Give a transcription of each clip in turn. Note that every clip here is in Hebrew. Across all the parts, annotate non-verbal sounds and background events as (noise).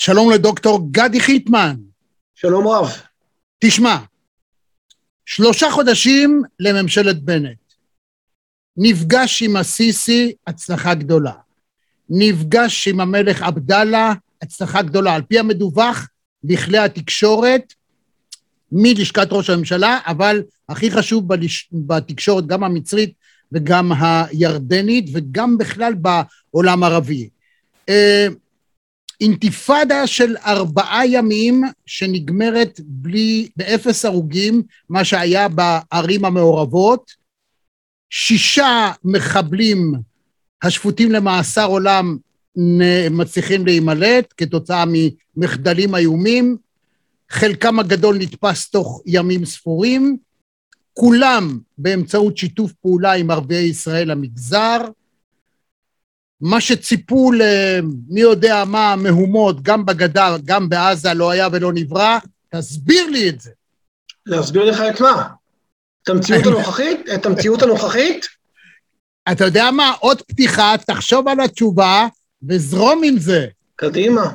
שלום לדוקטור גדי חיטמן. שלום רב. תשמע, שלושה חודשים לממשלת בנט. נפגש עם הסיסי, הצלחה גדולה. נפגש עם המלך עבדאללה, הצלחה גדולה. על פי המדווח בכלי התקשורת, מלשכת ראש הממשלה, אבל הכי חשוב בלש... בתקשורת, גם המצרית וגם הירדנית, וגם בכלל בעולם הערבי. אינתיפאדה של ארבעה ימים שנגמרת בלי, באפס הרוגים, מה שהיה בערים המעורבות, שישה מחבלים השפוטים למאסר עולם מצליחים להימלט כתוצאה ממחדלים איומים, חלקם הגדול נתפס תוך ימים ספורים, כולם באמצעות שיתוף פעולה עם ערביי ישראל המגזר, מה שציפו למי יודע מה מהומות, גם בגדה, גם בעזה, לא היה ולא נברא, תסביר לי את זה. להסביר לך את מה? את המציאות הנוכחית? את המציאות הנוכחית? אתה יודע מה? עוד פתיחה, תחשוב על התשובה וזרום עם זה. קדימה.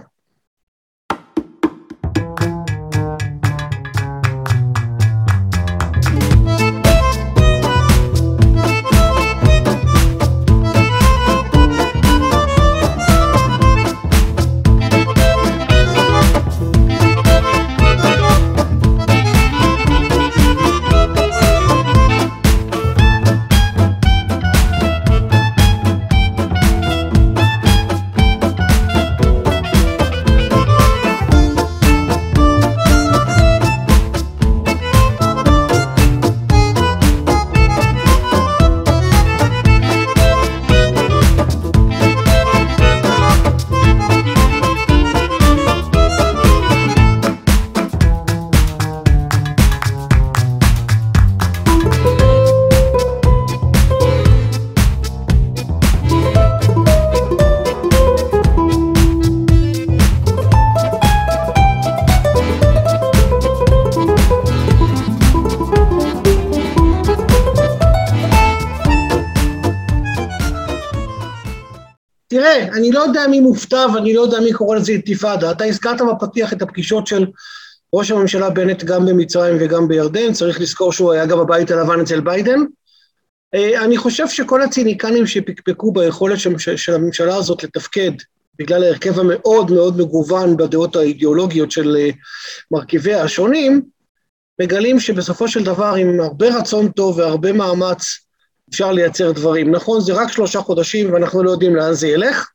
יודע מי מופתע ואני לא יודע מי קורא לזה אינתיפאדה. אתה הזכרת בפתיח את הפגישות של ראש הממשלה בנט גם במצרים וגם בירדן, צריך לזכור שהוא היה גם בבית הלבן אצל ביידן. אה, אני חושב שכל הציניקנים שפקפקו ביכולת של הממשלה הזאת לתפקד, בגלל ההרכב המאוד מאוד מגוון בדעות האידיאולוגיות של אה, מרכיביה השונים, מגלים שבסופו של דבר עם הרבה רצון טוב והרבה מאמץ אפשר לייצר דברים. נכון, זה רק שלושה חודשים ואנחנו לא יודעים לאן זה ילך,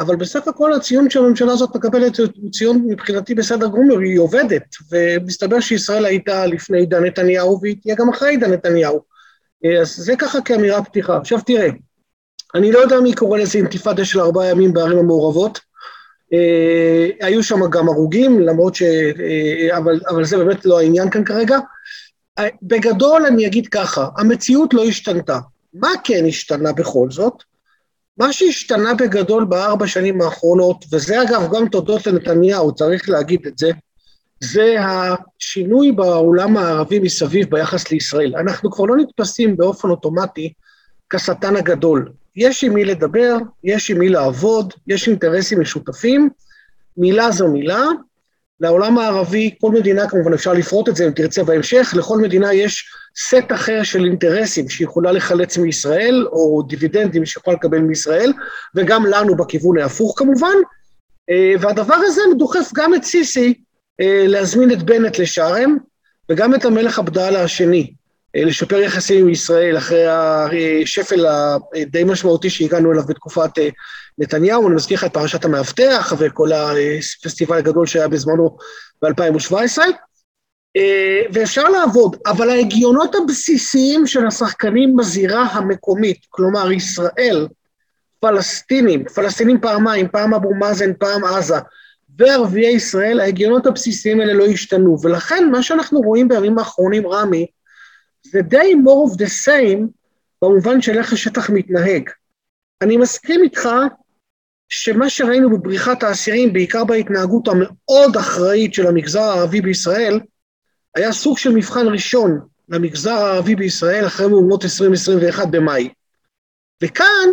אבל בסך הכל הציון שהממשלה הזאת מקבלת הוא ציון מבחינתי בסדר גמור, היא עובדת, ומסתבר שישראל הייתה לפני עידן נתניהו והיא תהיה גם אחרי עידן נתניהו. אז זה ככה כאמירה פתיחה. עכשיו תראה, אני לא יודע מי קורא לזה אינתיפאדה של ארבעה ימים בערים המעורבות, אה, היו שם גם הרוגים, למרות ש... אה, אבל, אבל זה באמת לא העניין כאן כרגע. בגדול אני אגיד ככה, המציאות לא השתנתה. מה כן השתנה בכל זאת? מה שהשתנה בגדול בארבע שנים האחרונות, וזה אגב גם תודות לנתניהו, צריך להגיד את זה, זה השינוי בעולם הערבי מסביב ביחס לישראל. אנחנו כבר לא נתפסים באופן אוטומטי כשטן הגדול. יש עם מי לדבר, יש עם מי לעבוד, יש אינטרסים משותפים, מילה זו מילה, לעולם הערבי, כל מדינה, כמובן אפשר לפרוט את זה אם תרצה בהמשך, לכל מדינה יש סט אחר של אינטרסים שהיא יכולה לחלץ מישראל, או דיבידנדים שהיא יכולה לקבל מישראל, וגם לנו בכיוון ההפוך כמובן. אה, והדבר הזה דוחף גם את סיסי אה, להזמין את בנט לשארם, וגם את המלך עבדאללה השני, לשפר יחסים עם ישראל אחרי השפל הדי משמעותי שהגענו אליו בתקופת נתניהו, אני מזכיר לך את פרשת המאבטח וכל הפסטיבל הגדול שהיה בזמנו ב-2017, אה, ואפשר לעבוד, אבל ההגיונות הבסיסיים של השחקנים בזירה המקומית, כלומר ישראל, פלסטינים, פלסטינים פעמיים, פעם אבו מאזן, פעם עזה, וערביי ישראל, ההגיונות הבסיסיים האלה לא השתנו, ולכן מה שאנחנו רואים בימים האחרונים, רמי, זה די more of the same במובן של איך השטח מתנהג. אני מסכים איתך שמה שראינו בבריחת האסירים, בעיקר בהתנהגות המאוד אחראית של המגזר הערבי בישראל, היה סוג של מבחן ראשון למגזר הערבי בישראל אחרי מהומות 2021 במאי. וכאן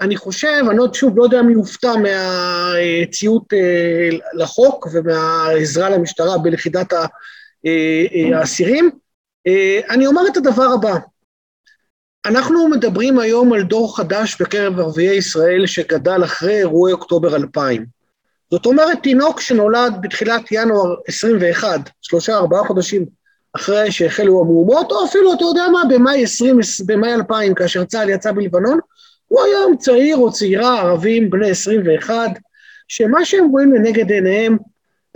אני חושב, אני עוד שוב לא יודע מי הופתע מהציות אה, לחוק ומהעזרה למשטרה בלכידת אה, אה, האסירים. אני אומר את הדבר הבא, אנחנו מדברים היום על דור חדש בקרב ערביי ישראל שגדל אחרי אירועי אוקטובר 2000. זאת אומרת, תינוק שנולד בתחילת ינואר 21, שלושה, ארבעה חודשים אחרי שהחלו המהומות, או אפילו, אתה יודע מה, במאי 20, במאי 2000, כאשר צה"ל יצא בלבנון, הוא היום צעיר או צעירה, ערבים, בני 21, שמה שהם רואים לנגד עיניהם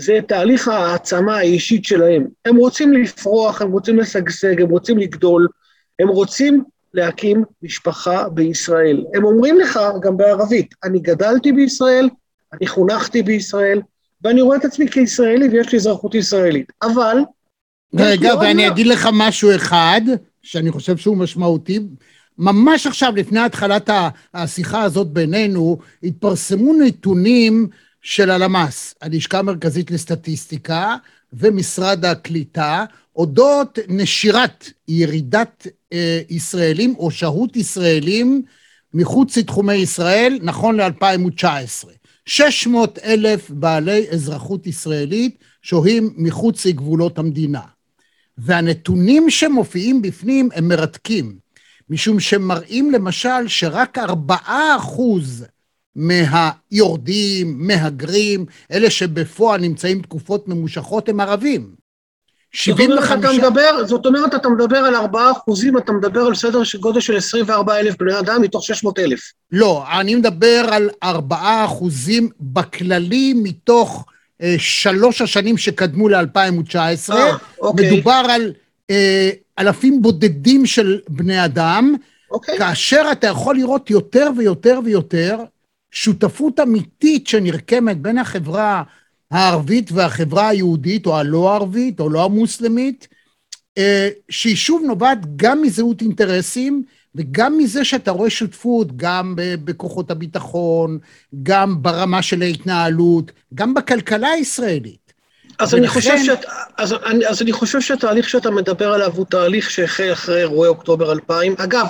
זה תהליך העצמה האישית שלהם. הם רוצים לפרוח, הם רוצים לשגשג, הם רוצים לגדול, הם רוצים להקים משפחה בישראל. הם אומרים לך, גם בערבית, אני גדלתי בישראל, אני חונכתי בישראל, ואני רואה את עצמי כישראלי ויש לי אזרחות ישראלית. אבל... רגע, ואני אגיד לך משהו אחד, שאני חושב שהוא משמעותי. ממש עכשיו, לפני התחלת השיחה הזאת בינינו, התפרסמו נתונים של הלמ"ס, הלשכה המרכזית לסטטיסטיקה, ומשרד הקליטה, אודות נשירת ירידת אה, ישראלים או שהות ישראלים מחוץ לתחומי ישראל, נכון ל-2019. 600 אלף בעלי אזרחות ישראלית שוהים מחוץ לגבולות המדינה. והנתונים שמופיעים בפנים הם מרתקים, משום שמראים למשל שרק ארבעה אחוז מהיורדים, מהגרים, אלה שבפועל נמצאים תקופות ממושכות, הם ערבים. 75... זאת אומרת, מדבר, זאת אומרת, אתה מדבר על 4 אחוזים, אתה מדבר על סדר של גודל של 24 אלף בני אדם מתוך 600 אלף. לא, אני מדבר על 4 אחוזים בכללי מתוך אה, שלוש השנים שקדמו ל-2019. אה, אוקיי. מדובר על אה, אלפים בודדים של בני אדם, אוקיי. כאשר אתה יכול לראות יותר ויותר ויותר שותפות אמיתית שנרקמת בין החברה הערבית והחברה היהודית, או הלא ערבית, או לא המוסלמית, אה, שהיא שוב נובעת גם מזהות אינטרסים, וגם מזה שאתה רואה שותפות גם בכוחות הביטחון, גם ברמה של ההתנהלות, גם בכלכלה הישראלית. אז, ולכן... אני חושב שאת, אז, אני, אז אני חושב שהתהליך שאתה מדבר עליו הוא תהליך שהחל אחרי אירועי אוקטובר 2000. אגב,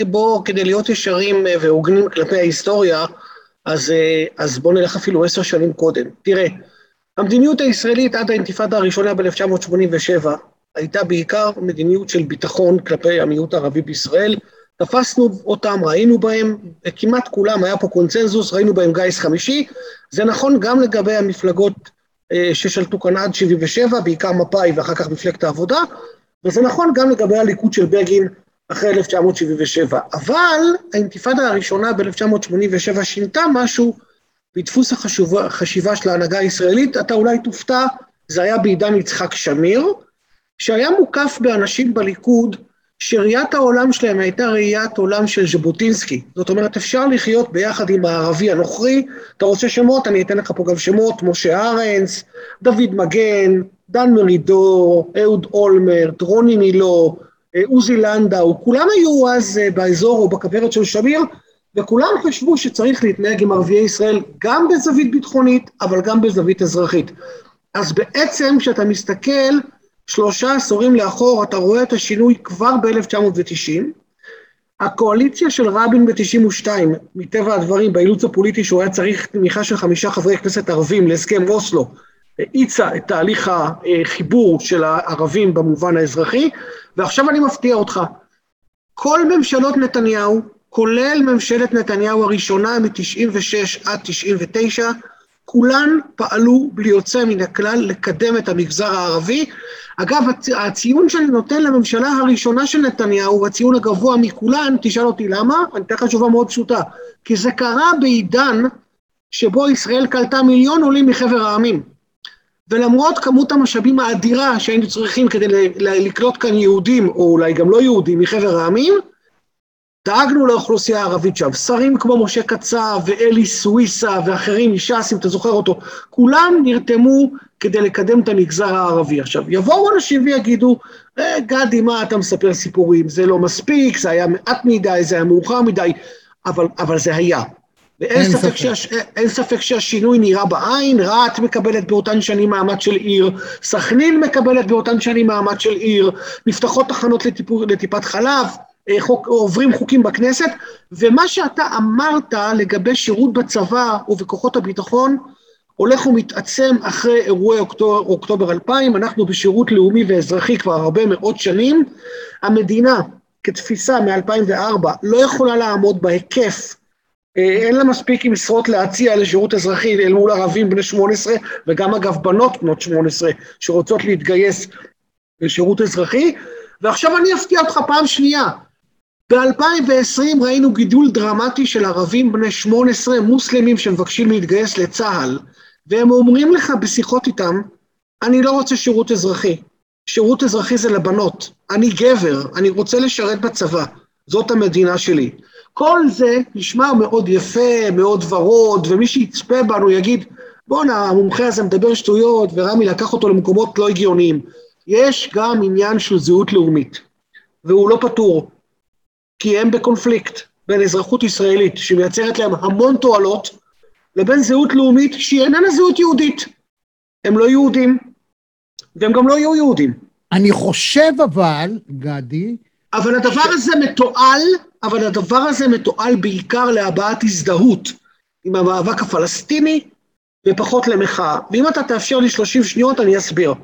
בוא, כדי להיות ישרים והוגנים כלפי ההיסטוריה, אז, אה, אז בואו נלך אפילו עשר שנים קודם. תראה, המדיניות הישראלית עד האינתיפאדה הראשונה ב-1987 הייתה בעיקר מדיניות של ביטחון כלפי המיעוט הערבי בישראל. תפסנו אותם, ראינו בהם, כמעט כולם, היה פה קונצנזוס, ראינו בהם גיס חמישי. זה נכון גם לגבי המפלגות אה, ששלטו כאן עד 77, בעיקר מפא"י ואחר כך מפלגת העבודה, וזה נכון גם לגבי הליכוד של בגין אחרי 1977. אבל האינתיפאדה הראשונה ב-1987 שינתה משהו בדפוס החשיבה של ההנהגה הישראלית, אתה אולי תופתע, זה היה בעידן יצחק שמיר, שהיה מוקף באנשים בליכוד שראיית העולם שלהם הייתה ראיית עולם של ז'בוטינסקי. זאת אומרת, אפשר לחיות ביחד עם הערבי הנוכרי, אתה רוצה שמות? אני אתן לך פה גם שמות, משה ארנס, דוד מגן, דן מרידור, אהוד אולמרט, רוני מילו, אה, עוזי לנדאו, כולם היו אז אה, באזור או בכוורת של שמיר, וכולם חשבו שצריך להתנהג עם ערביי ישראל גם בזווית ביטחונית, אבל גם בזווית אזרחית. אז בעצם כשאתה מסתכל שלושה עשורים לאחור, אתה רואה את השינוי כבר ב-1990. הקואליציה של רבין ב-92, מטבע הדברים, באילוץ הפוליטי שהוא היה צריך תמיכה של חמישה חברי כנסת ערבים להסכם אוסלו, האיצה את תהליך החיבור של הערבים במובן האזרחי, ועכשיו אני מפתיע אותך. כל ממשלות נתניהו, כולל ממשלת נתניהו הראשונה מ-96 עד 99, כולן פעלו בלי יוצא מן הכלל לקדם את המגזר הערבי. אגב, הציון שאני נותן לממשלה הראשונה של נתניהו הציון הגבוה מכולן, תשאל אותי למה? אני אתן לך תשובה מאוד פשוטה. כי זה קרה בעידן שבו ישראל קלטה מיליון עולים מחבר העמים. ולמרות כמות המשאבים האדירה שהיינו צריכים כדי לקלוט כאן יהודים, או אולי גם לא יהודים, מחבר העמים, דאגנו לאוכלוסייה הערבית שם. שרים כמו משה קצב ואלי סוויסה ואחרים מש"ס, אם אתה זוכר אותו, כולם נרתמו כדי לקדם את המגזר הערבי. עכשיו, יבואו אנשים ויגידו, אה, גדי, מה אתה מספר סיפורים? זה לא מספיק, זה היה מעט מדי, זה היה מאוחר מדי, אבל, אבל זה היה. ואין ספק, ספק. שהש... ספק שהשינוי נראה בעין, רהט מקבלת באותן שנים מעמד של עיר, סכנין מקבלת באותן שנים מעמד של עיר, נפתחות תחנות לטיפ... לטיפת חלב, אה, חוק, עוברים חוקים בכנסת, ומה שאתה אמרת לגבי שירות בצבא ובכוחות הביטחון, הולך ומתעצם אחרי אירועי אוקטובר, אוקטובר 2000, אנחנו בשירות לאומי ואזרחי כבר הרבה מאוד שנים. המדינה, כתפיסה מ-2004, לא יכולה לעמוד בהיקף, אין לה מספיק משרות להציע לשירות אזרחי אל מול ערבים בני 18, וגם אגב בנות בנות 18 שרוצות להתגייס לשירות אזרחי. ועכשיו אני אפתיע אותך פעם שנייה, ב-2020 ראינו גידול דרמטי של ערבים בני 18 מוסלמים שמבקשים להתגייס לצה"ל. והם אומרים לך בשיחות איתם, אני לא רוצה שירות אזרחי. שירות אזרחי זה לבנות. אני גבר, אני רוצה לשרת בצבא. זאת המדינה שלי. כל זה נשמע מאוד יפה, מאוד ורוד, ומי שיצפה בנו יגיד, בואנה, המומחה הזה מדבר שטויות, ורמי לקח אותו למקומות לא הגיוניים. יש גם עניין של זהות לאומית, והוא לא פתור, כי הם בקונפליקט בין אזרחות ישראלית, שמייצרת להם המון תועלות, לבין זהות לאומית שהיא איננה זהות יהודית. הם לא יהודים, והם גם לא יהיו יהודים. אני חושב אבל, גדי... אבל הדבר ש... הזה מתועל, אבל הדבר הזה מתועל בעיקר להבעת הזדהות עם המאבק הפלסטיני ופחות למחאה. ואם אתה תאפשר לי 30 שניות, אני אסביר.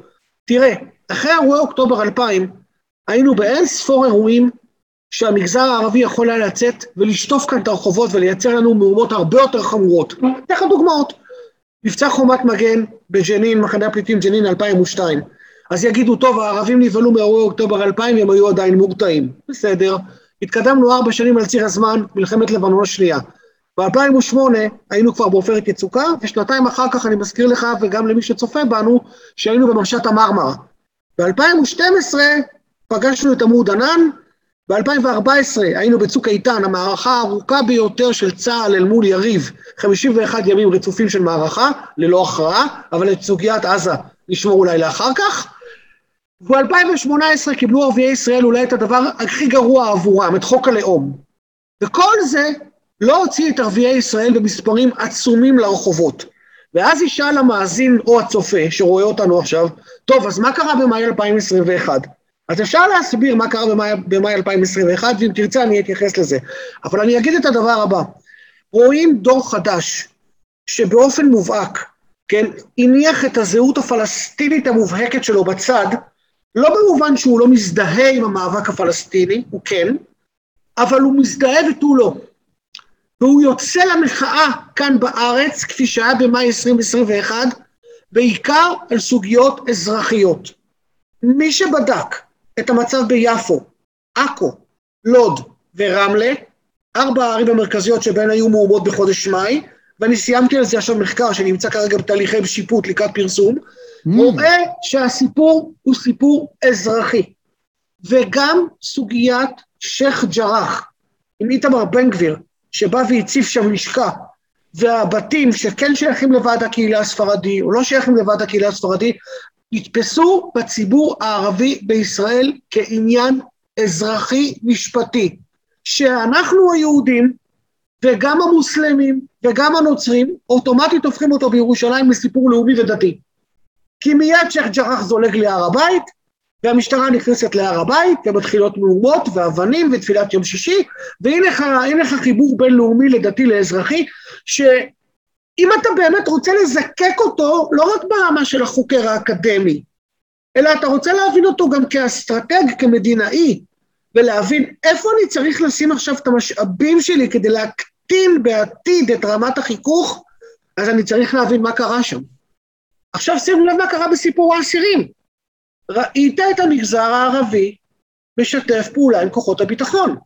תראה, אחרי אירועי אוקטובר 2000, היינו באין ספור אירועים שהמגזר הערבי יכול היה לצאת ולשטוף כאן את הרחובות ולייצר לנו מהומות הרבה יותר חמורות. אתן לך דוגמאות. מבצע חומת מגן בג'נין, מחנה הפליטים ג'נין 2002. אז יגידו, טוב, הערבים נבהלו מאירועי אוקטובר 2000, הם היו עדיין מורתעים. בסדר. התקדמנו ארבע שנים על ציר הזמן, מלחמת לבנון השנייה. ב-2008 היינו כבר בעופרת יצוקה, ושנתיים אחר כך אני מזכיר לך, וגם למי שצופה בנו, שהיינו במשט המרמרה. ב-2012 פגשנו את עמוד ענן, ב-2014 היינו בצוק איתן, המערכה הארוכה ביותר של צה"ל אל מול יריב, 51 ימים רצופים של מערכה, ללא הכרעה, אבל את סוגיית עזה נשמור אולי לאחר כך. ב-2018 קיבלו ערביי ישראל אולי את הדבר הכי גרוע עבורם, את חוק הלאום. וכל זה לא הוציא את ערביי ישראל במספרים עצומים לרחובות. ואז ישאל המאזין או הצופה שרואה אותנו עכשיו, טוב, אז מה קרה במאי 2021? אז אפשר להסביר מה קרה במאי, במאי 2021, ואם תרצה אני אתייחס לזה. אבל אני אגיד את הדבר הבא, רואים דור חדש שבאופן מובהק, כן, הניח את הזהות הפלסטינית המובהקת שלו בצד, לא במובן שהוא לא מזדהה עם המאבק הפלסטיני, הוא כן, אבל הוא מזדהה ותו לא. והוא יוצא למחאה כאן בארץ, כפי שהיה במאי 2021, בעיקר על סוגיות אזרחיות. מי שבדק את המצב ביפו, עכו, לוד ורמלה, ארבע הערים המרכזיות שבהן היו מהומות בחודש מאי, ואני סיימתי על זה עכשיו מחקר שנמצא כרגע בתהליכי שיפוט לקראת פרסום, mm. רואה שהסיפור הוא סיפור אזרחי. וגם סוגיית שייח' ג'ראח עם איתמר בן גביר, שבא והציף שם לשכה, והבתים שכן שייכים לוועד הקהילה הספרדי או לא שייכים לוועד הקהילה הספרדי, נתפסו בציבור הערבי בישראל כעניין אזרחי משפטי, שאנחנו היהודים וגם המוסלמים וגם הנוצרים אוטומטית הופכים אותו בירושלים לסיפור לאומי ודתי. כי מיד שייח' ג'ראח זולג להר הבית והמשטרה נכנסת להר הבית ומתחילות מהומות ואבנים ותפילת יום שישי והנה לך חיבור בינלאומי לדתי לאזרחי ש... אם אתה באמת רוצה לזקק אותו, לא רק ברמה של החוקר האקדמי, אלא אתה רוצה להבין אותו גם כאסטרטג, כמדינאי, ולהבין איפה אני צריך לשים עכשיו את המשאבים שלי כדי להקטין בעתיד את רמת החיכוך, אז אני צריך להבין מה קרה שם. עכשיו שימו לב מה קרה בסיפור האסירים. ראית את המגזר הערבי משתף פעולה עם כוחות הביטחון.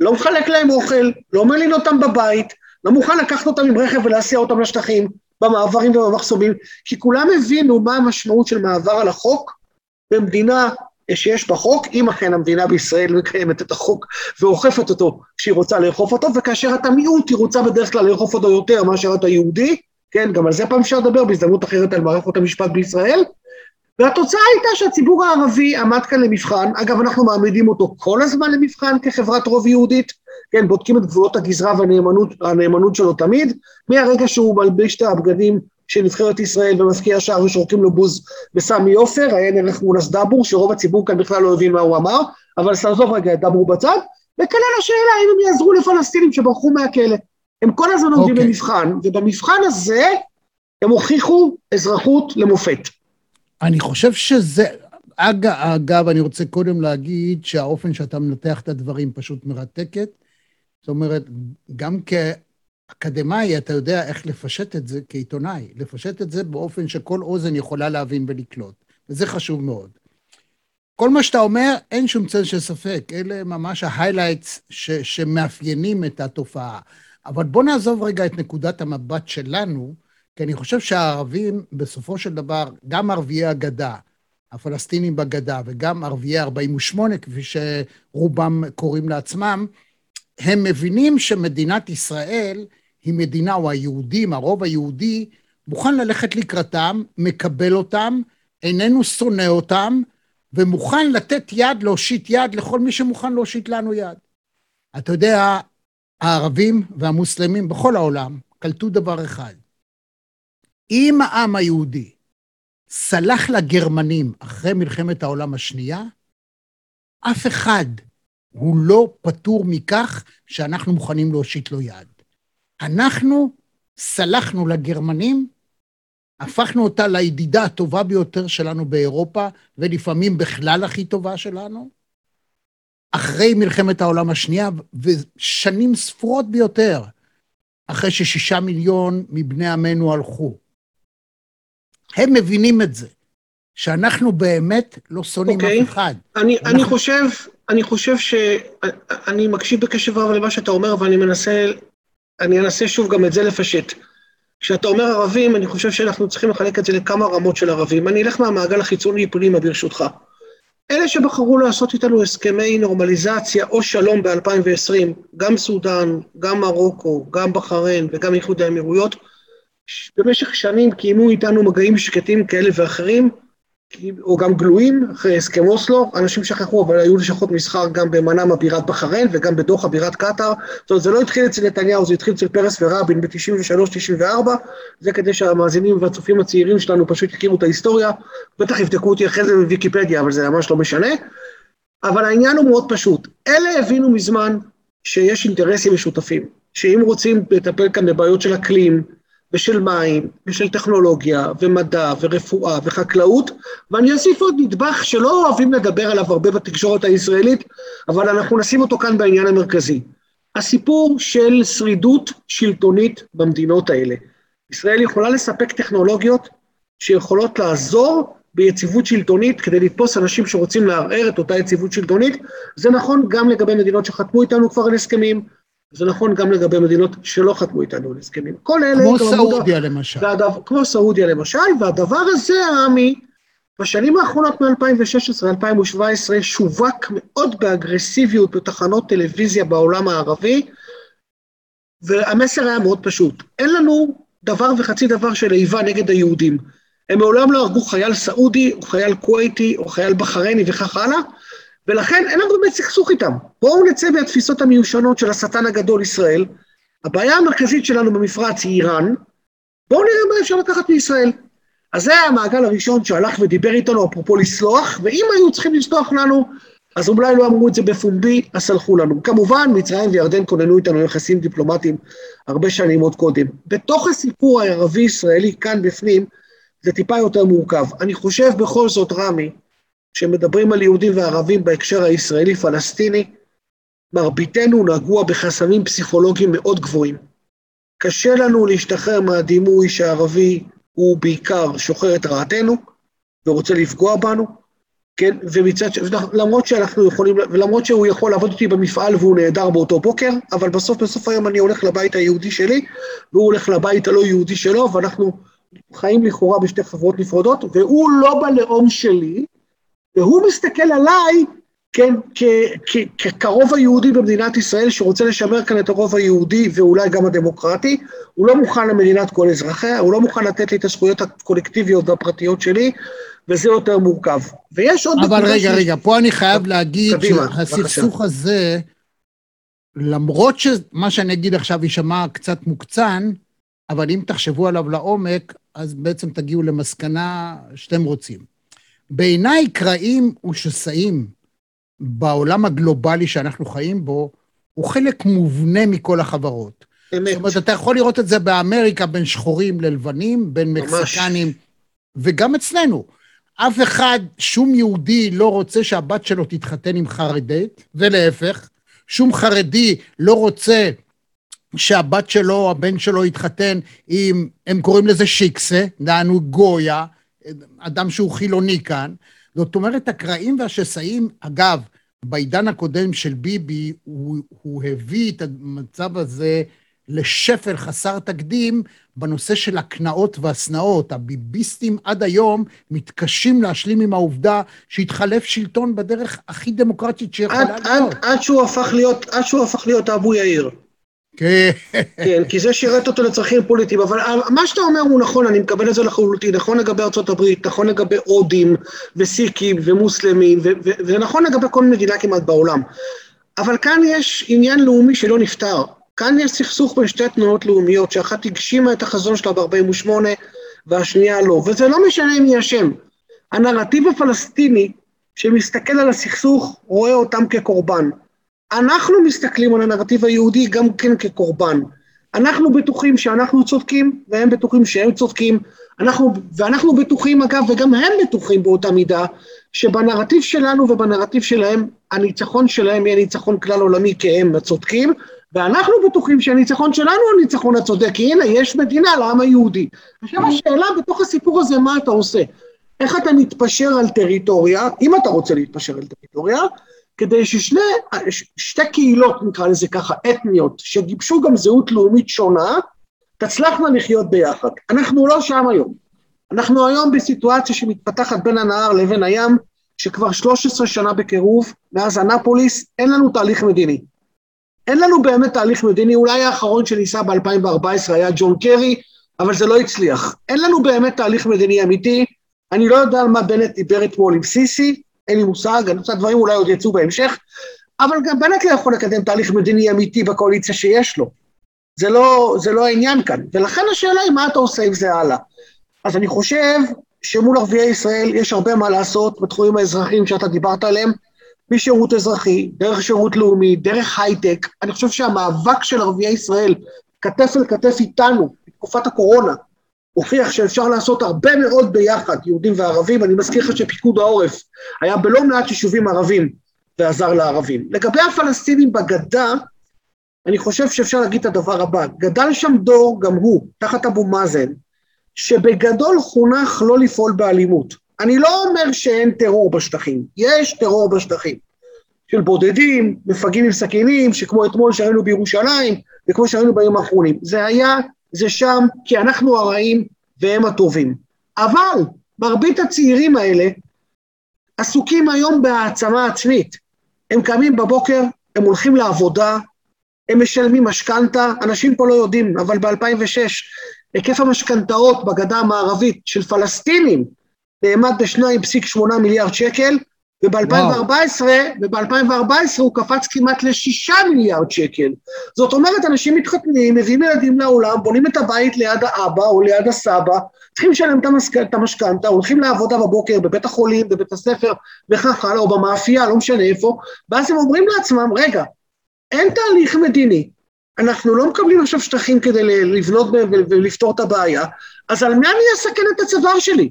לא מחלק להם אוכל, לא מלין אותם בבית, לא מוכן לקחת אותם עם רכב ולהסיע אותם לשטחים, במעברים ובמחסומים, כי כולם הבינו מה המשמעות של מעבר על החוק במדינה שיש בה חוק, אם אכן המדינה בישראל מקיימת את החוק ואוכפת אותו כשהיא רוצה לאכוף אותו, וכאשר אתה מיעוט היא רוצה בדרך כלל לאכוף אותו יותר מאשר אתה יהודי, כן, גם על זה פעם אפשר לדבר בהזדמנות אחרת על מערכות המשפט בישראל, והתוצאה הייתה שהציבור הערבי עמד כאן למבחן, אגב אנחנו מעמידים אותו כל הזמן למבחן כחברת רוב יהודית, כן, בודקים את גבולות הגזרה והנאמנות שלו תמיד, מהרגע שהוא מלביש את הבגדים של נבחרת ישראל ומפקיע שער ושורקים לו בוז בסמי עופר, עיין ערך מונס דבור, שרוב הציבור כאן בכלל לא הבין מה הוא אמר, אבל סעזוב רגע את דבור בצד, וכלל השאלה האם הם יעזרו לפלסטינים שברחו מהכלא. הם כל הזמן עומדים okay. אוקיי. במבחן, ובמבחן הזה הם הוכיחו אזרחות למופת. אני חושב שזה, אג, אגב, אני רוצה קודם להגיד שהאופן שאתה מנתח את הדברים פשוט מרתקת. זאת אומרת, גם כאקדמאי אתה יודע איך לפשט את זה כעיתונאי, לפשט את זה באופן שכל אוזן יכולה להבין ולקלוט, וזה חשוב מאוד. כל מה שאתה אומר, אין שום צל של ספק, אלה ממש ה highlights שמאפיינים את התופעה. אבל בוא נעזוב רגע את נקודת המבט שלנו, כי אני חושב שהערבים, בסופו של דבר, גם ערביי הגדה, הפלסטינים בגדה וגם ערביי 48, כפי שרובם קוראים לעצמם, הם מבינים שמדינת ישראל היא מדינה, או היהודים, הרוב היהודי, מוכן ללכת לקראתם, מקבל אותם, איננו שונא אותם, ומוכן לתת יד, להושיט יד לכל מי שמוכן להושיט לנו יד. אתה יודע, הערבים והמוסלמים בכל העולם קלטו דבר אחד. אם העם היהודי סלח לגרמנים אחרי מלחמת העולם השנייה, אף אחד הוא לא פטור מכך שאנחנו מוכנים להושיט לו יד. אנחנו סלחנו לגרמנים, הפכנו אותה לידידה הטובה ביותר שלנו באירופה, ולפעמים בכלל הכי טובה שלנו, אחרי מלחמת העולם השנייה, ושנים ספורות ביותר אחרי ששישה מיליון מבני עמנו הלכו. הם מבינים את זה, שאנחנו באמת לא שונאים okay. אוקיי. אף אחד. אני, אנחנו... אני חושב, אני חושב ש... אני מקשיב בקשב רב למה שאתה אומר, ואני מנסה, אני אנסה שוב גם את זה לפשט. כשאתה אומר ערבים, אני חושב שאנחנו צריכים לחלק את זה לכמה רמות של ערבים. אני אלך מהמעגל החיצוני פנימה, ברשותך. אלה שבחרו לעשות איתנו הסכמי נורמליזציה או שלום ב-2020, גם סודאן, גם מרוקו, גם בחריין וגם איחוד האמירויות, במשך שנים קיימו איתנו מגעים שקטים כאלה ואחרים, או גם גלויים, אחרי הסכם אוסלו, אנשים שכחו, אבל היו לשכות מסחר גם במנאמה בירת בחריין וגם בדוחה בירת קטאר. זאת אומרת, זה לא התחיל אצל נתניהו, זה התחיל אצל פרס ורבין ב-93-94, זה כדי שהמאזינים והצופים הצעירים שלנו פשוט יכירו את ההיסטוריה, בטח יבדקו אותי אחרי זה בוויקיפדיה, אבל זה ממש לא משנה. אבל העניין הוא מאוד פשוט, אלה הבינו מזמן שיש אינטרסים משותפים, שאם רוצים לטפל כאן בבעיות של אקלים, ושל מים, ושל טכנולוגיה, ומדע, ורפואה, וחקלאות, ואני אוסיף עוד נדבך שלא אוהבים לדבר עליו הרבה בתקשורת הישראלית, אבל אנחנו נשים אותו כאן בעניין המרכזי. הסיפור של שרידות שלטונית במדינות האלה. ישראל יכולה לספק טכנולוגיות שיכולות לעזור ביציבות שלטונית כדי לתפוס אנשים שרוצים לערער את אותה יציבות שלטונית. זה נכון גם לגבי מדינות שחתמו איתנו כבר על הסכמים, זה נכון גם לגבי מדינות שלא חתמו איתנו על הסכמים. כל אלה... כמו סעודיה למשל. והדבר, כמו סעודיה למשל, והדבר הזה, עמי, בשנים האחרונות מ-2016-2017 שווק מאוד באגרסיביות בתחנות טלוויזיה בעולם הערבי, והמסר היה מאוד פשוט. אין לנו דבר וחצי דבר של איבה נגד היהודים. הם מעולם לא הרגו חייל סעודי, או חייל כווייתי, או חייל בחרייני וכך הלאה, ולכן אין לנו באמת סכסוך איתם. בואו נצא מהתפיסות המיושנות של השטן הגדול ישראל. הבעיה המרכזית שלנו במפרץ היא איראן, בואו נראה מה אפשר לקחת מישראל. אז זה היה המעגל הראשון שהלך ודיבר איתנו, אפרופו לסלוח, ואם היו צריכים לסלוח לנו, אז אולי לא אמרו את זה בפומבי, אז סלחו לנו. כמובן, מצרים וירדן כוננו איתנו יחסים דיפלומטיים הרבה שנים עוד קודם. בתוך הסיפור הערבי-ישראלי, כאן בפנים, זה טיפה יותר מורכב. אני חושב בכל זאת, רמי, כשמדברים על יהודים וערבים בהקשר הישראלי-פלסטיני, מרביתנו נגוע בחסמים פסיכולוגיים מאוד גבוהים. קשה לנו להשתחרר מהדימוי שהערבי הוא בעיקר שוחר את רעתנו ורוצה לפגוע בנו, כן, ומצד ש... למרות שאנחנו יכולים, ולמרות שהוא יכול לעבוד איתי במפעל והוא נהדר באותו בוקר, אבל בסוף, בסוף היום אני הולך לבית היהודי שלי, והוא הולך לבית הלא יהודי שלו, ואנחנו חיים לכאורה בשתי חברות נפרדות, והוא לא בלאום שלי, והוא מסתכל עליי, כן, כקרוב היהודי במדינת ישראל, שרוצה לשמר כאן את הרוב היהודי ואולי גם הדמוקרטי, הוא לא מוכן למדינת כל אזרחיה, הוא לא מוכן לתת לי את הזכויות הקולקטיביות והפרטיות שלי, וזה יותר מורכב. ויש עוד... אבל רגע, ש... רגע, פה אני חייב להגיד שהסכסוך הזה, למרות שמה שאני אגיד עכשיו יישמע קצת מוקצן, אבל אם תחשבו עליו לעומק, אז בעצם תגיעו למסקנה שאתם רוצים. בעיניי קרעים ושסעים בעולם הגלובלי שאנחנו חיים בו, הוא חלק מובנה מכל החברות. אמת. זאת אומרת, אתה יכול לראות את זה באמריקה בין שחורים ללבנים, בין מקסיקנים, וגם אצלנו. אף אחד, שום יהודי לא רוצה שהבת שלו תתחתן עם חרדית, ולהפך. שום חרדי לא רוצה שהבת שלו הבן שלו יתחתן עם, הם קוראים לזה שיקסה, דהיינו גויה, אדם שהוא חילוני כאן. זאת אומרת, הקרעים והשסעים, אגב, בעידן הקודם של ביבי, הוא, הוא הביא את המצב הזה לשפל חסר תקדים בנושא של הקנאות והשנאות. הביביסטים עד היום מתקשים להשלים עם העובדה שהתחלף שלטון בדרך הכי דמוקרטית שיכולה להיות. עד, עד, שהוא הפך להיות, עד שהוא הפך להיות אבו יאיר. כן. כן, כי זה שירת אותו לצרכים פוליטיים, אבל מה שאתה אומר הוא נכון, אני מקבל את זה לחלוטין, נכון לגבי ארה"ב, נכון לגבי הודים וסיקים ומוסלמים, וזה נכון לגבי כל מדינה כמעט בעולם. אבל כאן יש עניין לאומי שלא נפתר. כאן יש סכסוך בין שתי תנועות לאומיות, שאחת הגשימה את החזון שלה ב-48' והשנייה לא, וזה לא משנה מי אשם. הנרטיב הפלסטיני שמסתכל על הסכסוך רואה אותם כקורבן. אנחנו מסתכלים על הנרטיב היהודי גם כן כקורבן. אנחנו בטוחים שאנחנו צודקים, והם בטוחים שהם צודקים, אנחנו, ואנחנו בטוחים אגב, וגם הם בטוחים באותה מידה, שבנרטיב שלנו ובנרטיב שלהם, הניצחון שלהם יהיה ניצחון כלל עולמי כי הם הצודקים, ואנחנו בטוחים שהניצחון שלנו הוא הניצחון הצודק, כי הנה, יש מדינה לעם היהודי. עכשיו השאלה בתוך הסיפור הזה, מה אתה עושה? איך אתה מתפשר על טריטוריה, אם אתה רוצה להתפשר על טריטוריה, כדי ששני, שתי קהילות, נקרא לזה ככה, אתניות, שגיבשו גם זהות לאומית שונה, תצלחנה לחיות ביחד. אנחנו לא שם היום. אנחנו היום בסיטואציה שמתפתחת בין הנהר לבין הים, שכבר 13 שנה בקירוב, מאז אנפוליס, אין לנו תהליך מדיני. אין לנו באמת תהליך מדיני, אולי האחרון שניסה ב-2014 היה ג'ון קרי, אבל זה לא הצליח. אין לנו באמת תהליך מדיני אמיתי, אני לא יודע על מה בנט דיבר אתמול עם סיסי, אין לי מושג, אני רוצה דברים אולי עוד יצאו בהמשך, אבל גם בנט לא יכול לקדם תהליך מדיני אמיתי בקואליציה שיש לו. זה לא, זה לא העניין כאן, ולכן השאלה היא מה אתה עושה עם זה הלאה. אז אני חושב שמול ערביי ישראל יש הרבה מה לעשות בתחומים האזרחיים שאתה דיברת עליהם, משירות אזרחי, דרך שירות לאומי, דרך הייטק. אני חושב שהמאבק של ערביי ישראל, כתף אל כתף איתנו, בתקופת הקורונה, הוכיח שאפשר לעשות הרבה מאוד ביחד, יהודים וערבים. אני מזכיר לך שפיקוד העורף היה בלא מעט יישובים ערבים ועזר לערבים. לגבי הפלסטינים בגדה, אני חושב שאפשר להגיד את הדבר הבא, גדל שם דור, גם הוא, תחת אבו מאזן, שבגדול חונך לא לפעול באלימות. אני לא אומר שאין טרור בשטחים, יש טרור בשטחים. של בודדים, מפגעים עם סכינים, שכמו אתמול שראינו בירושלים, וכמו שראינו בימים האחרונים. זה היה, זה שם, כי אנחנו הרעים והם הטובים. אבל מרבית הצעירים האלה עסוקים היום בהעצמה עצמית. הם קמים בבוקר, הם הולכים לעבודה, הם משלמים משכנתה, אנשים פה לא יודעים, אבל ב-2006 היקף המשכנתאות בגדה המערבית של פלסטינים נאמד ב-2.8 מיליארד שקל, וב-2014, וב-2014 הוא קפץ כמעט לשישה מיליארד שקל. זאת אומרת, אנשים מתחתנים, מביאים ילדים לעולם, בונים את הבית ליד האבא או ליד הסבא, צריכים לשלם את המשכנתה, הולכים לעבודה בבוקר, בבית החולים, בבית הספר, וכך הלאה, או במאפייה, לא משנה איפה, ואז הם אומרים לעצמם, רגע, אין תהליך מדיני, אנחנו לא מקבלים עכשיו שטחים כדי לבנות ולפתור את הבעיה, אז על מי אני אסכן את הצוואר שלי?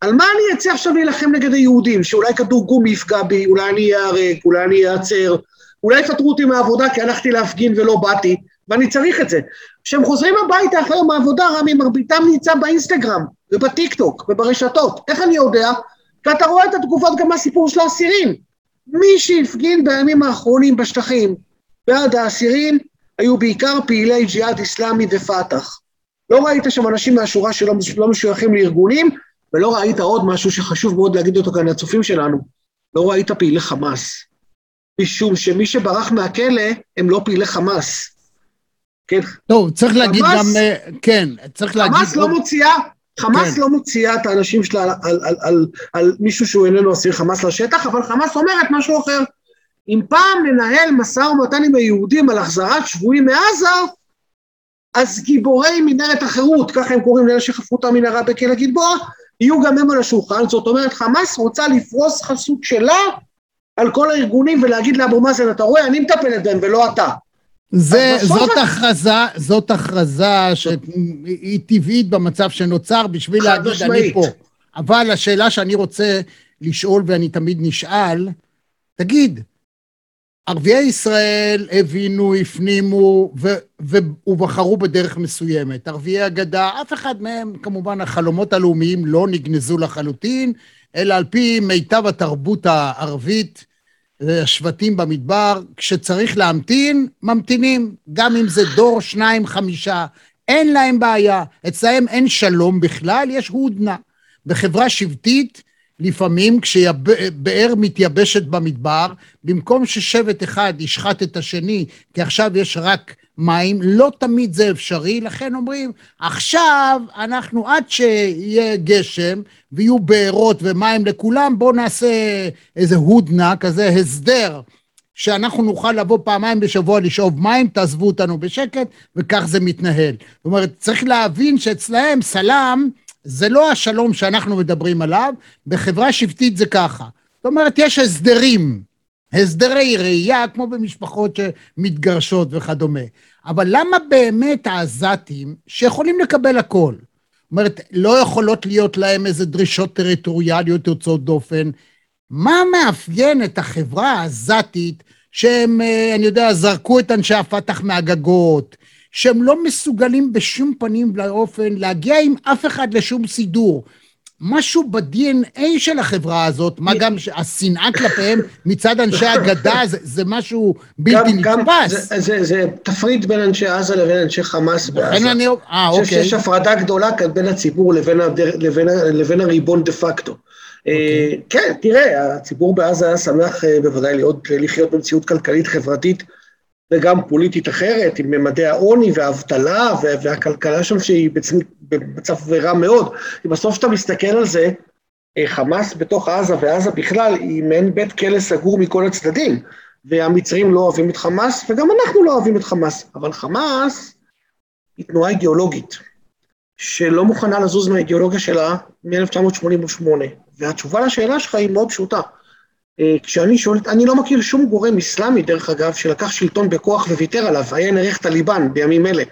על מה אני אצא עכשיו להילחם נגד היהודים? שאולי כדור גומי יפגע בי, אולי אני אהרג, אולי אני אעצר, אולי יפטרו אותי מהעבודה כי הלכתי להפגין ולא באתי, ואני צריך את זה. כשהם חוזרים הביתה אחרי יום העבודה, רמי, מרביתם נמצא באינסטגרם, ובטיקטוק, וברשתות. איך אני יודע? כי אתה רואה את התגובות גם מהסיפור של האסירים. מי שהפגין בימים האחרונים בשטחים בעד האסירים, היו בעיקר פעילי ג'יהאד אסלאמי ופת"ח. לא ראית שם אנשים מהשורה שלא לא משויכים לארגונים, ולא ראית עוד משהו שחשוב מאוד להגיד אותו כאן לצופים שלנו, לא ראית פעילי חמאס. משום שמי שברח מהכלא הם לא פעילי חמאס. כן. טוב, צריך חמאס, להגיד גם, אה, כן, צריך להגיד... חמאס לא מוציאה, חמאס כן. לא מוציאה את האנשים שלה על, על, על, על, על מישהו שהוא איננו אסיר חמאס לשטח, אבל חמאס אומרת משהו אחר. אם פעם ננהל משא ומתן עם היהודים על החזרת שבויים מעזה, אז גיבורי מנהרת החירות, ככה הם קוראים לאלה שחפרו את המנהרה בכלא גלבוע, יהיו גם הם על השולחן, זאת אומרת חמאס רוצה לפרוס חסות שלה על כל הארגונים ולהגיד לאבו מאזן, אתה רואה, אני מטפלת בהם ולא אתה. זה, זאת אני... הכרזה, זאת הכרזה שהיא טבעית במצב שנוצר בשביל להגיד משמעית. אני פה. אבל השאלה שאני רוצה לשאול, ואני תמיד נשאל, תגיד, ערביי ישראל הבינו, הפנימו ו- ו- ובחרו בדרך מסוימת. ערביי הגדה, אף אחד מהם, כמובן, החלומות הלאומיים לא נגנזו לחלוטין, אלא על פי מיטב התרבות הערבית, השבטים במדבר, כשצריך להמתין, ממתינים, גם אם זה דור, שניים, חמישה. אין להם בעיה. אצלהם אין שלום בכלל, יש הודנה. בחברה שבטית, לפעמים כשבאר מתייבשת במדבר, במקום ששבט אחד ישחט את השני, כי עכשיו יש רק מים, לא תמיד זה אפשרי, לכן אומרים, עכשיו אנחנו עד שיהיה גשם ויהיו בארות ומים לכולם, בואו נעשה איזה הודנה, כזה הסדר. שאנחנו נוכל לבוא פעמיים בשבוע לשאוב מים, תעזבו אותנו בשקט, וכך זה מתנהל. זאת אומרת, צריך להבין שאצלהם סלאם זה לא השלום שאנחנו מדברים עליו, בחברה שבטית זה ככה. זאת אומרת, יש הסדרים, הסדרי ראייה, כמו במשפחות שמתגרשות וכדומה. אבל למה באמת העזתים, שיכולים לקבל הכל, זאת אומרת, לא יכולות להיות להם איזה דרישות טריטוריאליות יוצאות דופן, מה מאפיין את החברה העזתית שהם, אה, אני יודע, זרקו את אנשי הפתח מהגגות, שהם לא מסוגלים בשום פנים ואופן להגיע עם אף אחד לשום סידור. משהו ב-DNA של החברה הזאת, מה גם השנאה כלפיהם מצד אנשי הגדה, זה, זה משהו בלתי נתפס. זה, זה, זה תפריד בין אנשי עזה לבין אנשי חמאס בעזה. אני... אה, אוקיי. שיש הפרדה גדולה כאן בין הציבור לבין, הדר, לבין, לבין הריבון דה פקטו. Okay. אוקיי. כן, תראה, הציבור בעזה היה שמח אה, בוודאי להיות, לחיות במציאות כלכלית חברתית וגם פוליטית אחרת, עם ממדי העוני והאבטלה והכלכלה שם שהיא במצב רע מאוד. בסוף כשאתה מסתכל על זה, אה, חמאס בתוך עזה ועזה בכלל היא מעין בית כלא סגור מכל הצדדים, והמצרים לא אוהבים את חמאס וגם אנחנו לא אוהבים את חמאס, אבל חמאס היא תנועה אידיאולוגית שלא מוכנה לזוז מהאידיאולוגיה שלה מ-1988, והתשובה לשאלה שלך היא מאוד פשוטה. אה, כשאני שואל, אני לא מכיר שום גורם אסלאמי, דרך אגב, שלקח שלטון בכוח וויתר עליו, היה נערך טליבן בימים אלה.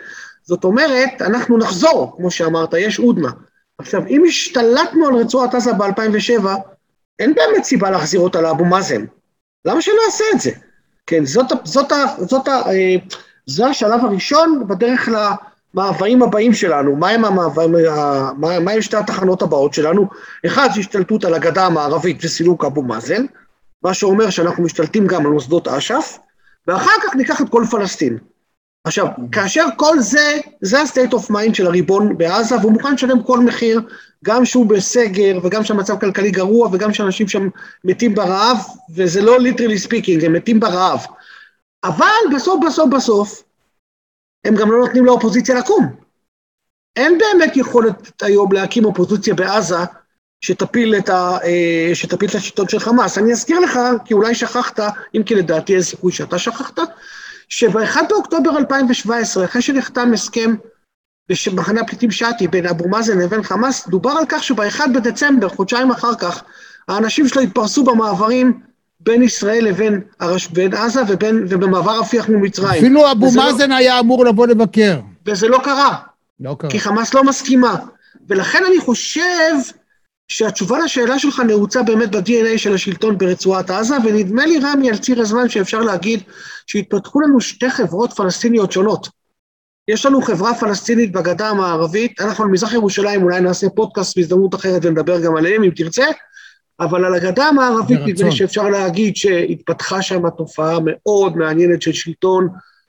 זאת אומרת, אנחנו נחזור, כמו שאמרת, יש הודנה. עכשיו, אם השתלטנו על רצועת עזה ב-2007, אין באמת סיבה להחזיר אותה לאבו מאזן. למה שלא אעשה את זה? כן, זאת, זאת, זאת, זאת, אה, זה השלב הראשון בדרך למעברים הבאים שלנו. מהם המעברים, מה, מה שתי התחנות הבאות שלנו? אחד, השתלטות על הגדה המערבית וסילוק אבו מאזן, מה שאומר שאנחנו משתלטים גם על מוסדות אש"ף, ואחר כך ניקח את כל פלסטין. עכשיו, כאשר כל זה, זה ה-state of mind של הריבון בעזה, והוא מוכן לשלם כל מחיר, גם שהוא בסגר, וגם שהמצב כלכלי גרוע, וגם שאנשים שם מתים ברעב, וזה לא literally speaking, הם מתים ברעב. אבל בסוף, בסוף, בסוף, הם גם לא נותנים לאופוזיציה לקום. אין באמת יכולת היום להקים אופוזיציה בעזה שתפיל את, ה, אה, שתפיל את השלטון של חמאס. אני אזכיר לך, כי אולי שכחת, אם כי לדעתי אין סיכוי שאתה שכחת, שב-1 באוקטובר 2017, אחרי שנחתם הסכם במחנה הפליטים שעתי בין אבו מאזן לבין חמאס, דובר על כך שב-1 בדצמבר, חודשיים אחר כך, האנשים שלו התפרסו במעברים בין ישראל לבין הרש... בין עזה ובין, ובמעבר רפיח ממצרים. אפילו אבו לא- מאזן לא... היה אמור לבוא לבקר. וזה לא קרה. לא קרה. כי חמאס לא מסכימה. ולכן אני חושב שהתשובה לשאלה שלך נעוצה באמת ב-DNA של השלטון ברצועת עזה, ונדמה לי, רמי, על ציר הזמן שאפשר להגיד שהתפתחו לנו שתי חברות פלסטיניות שונות. יש לנו חברה פלסטינית בגדה המערבית, אנחנו על מזרח ירושלים אולי נעשה פודקאסט בהזדמנות אחרת ונדבר גם עליהם אם תרצה, אבל על הגדה המערבית נדמה לי שאפשר להגיד שהתפתחה שם תופעה מאוד מעניינת של שלטון,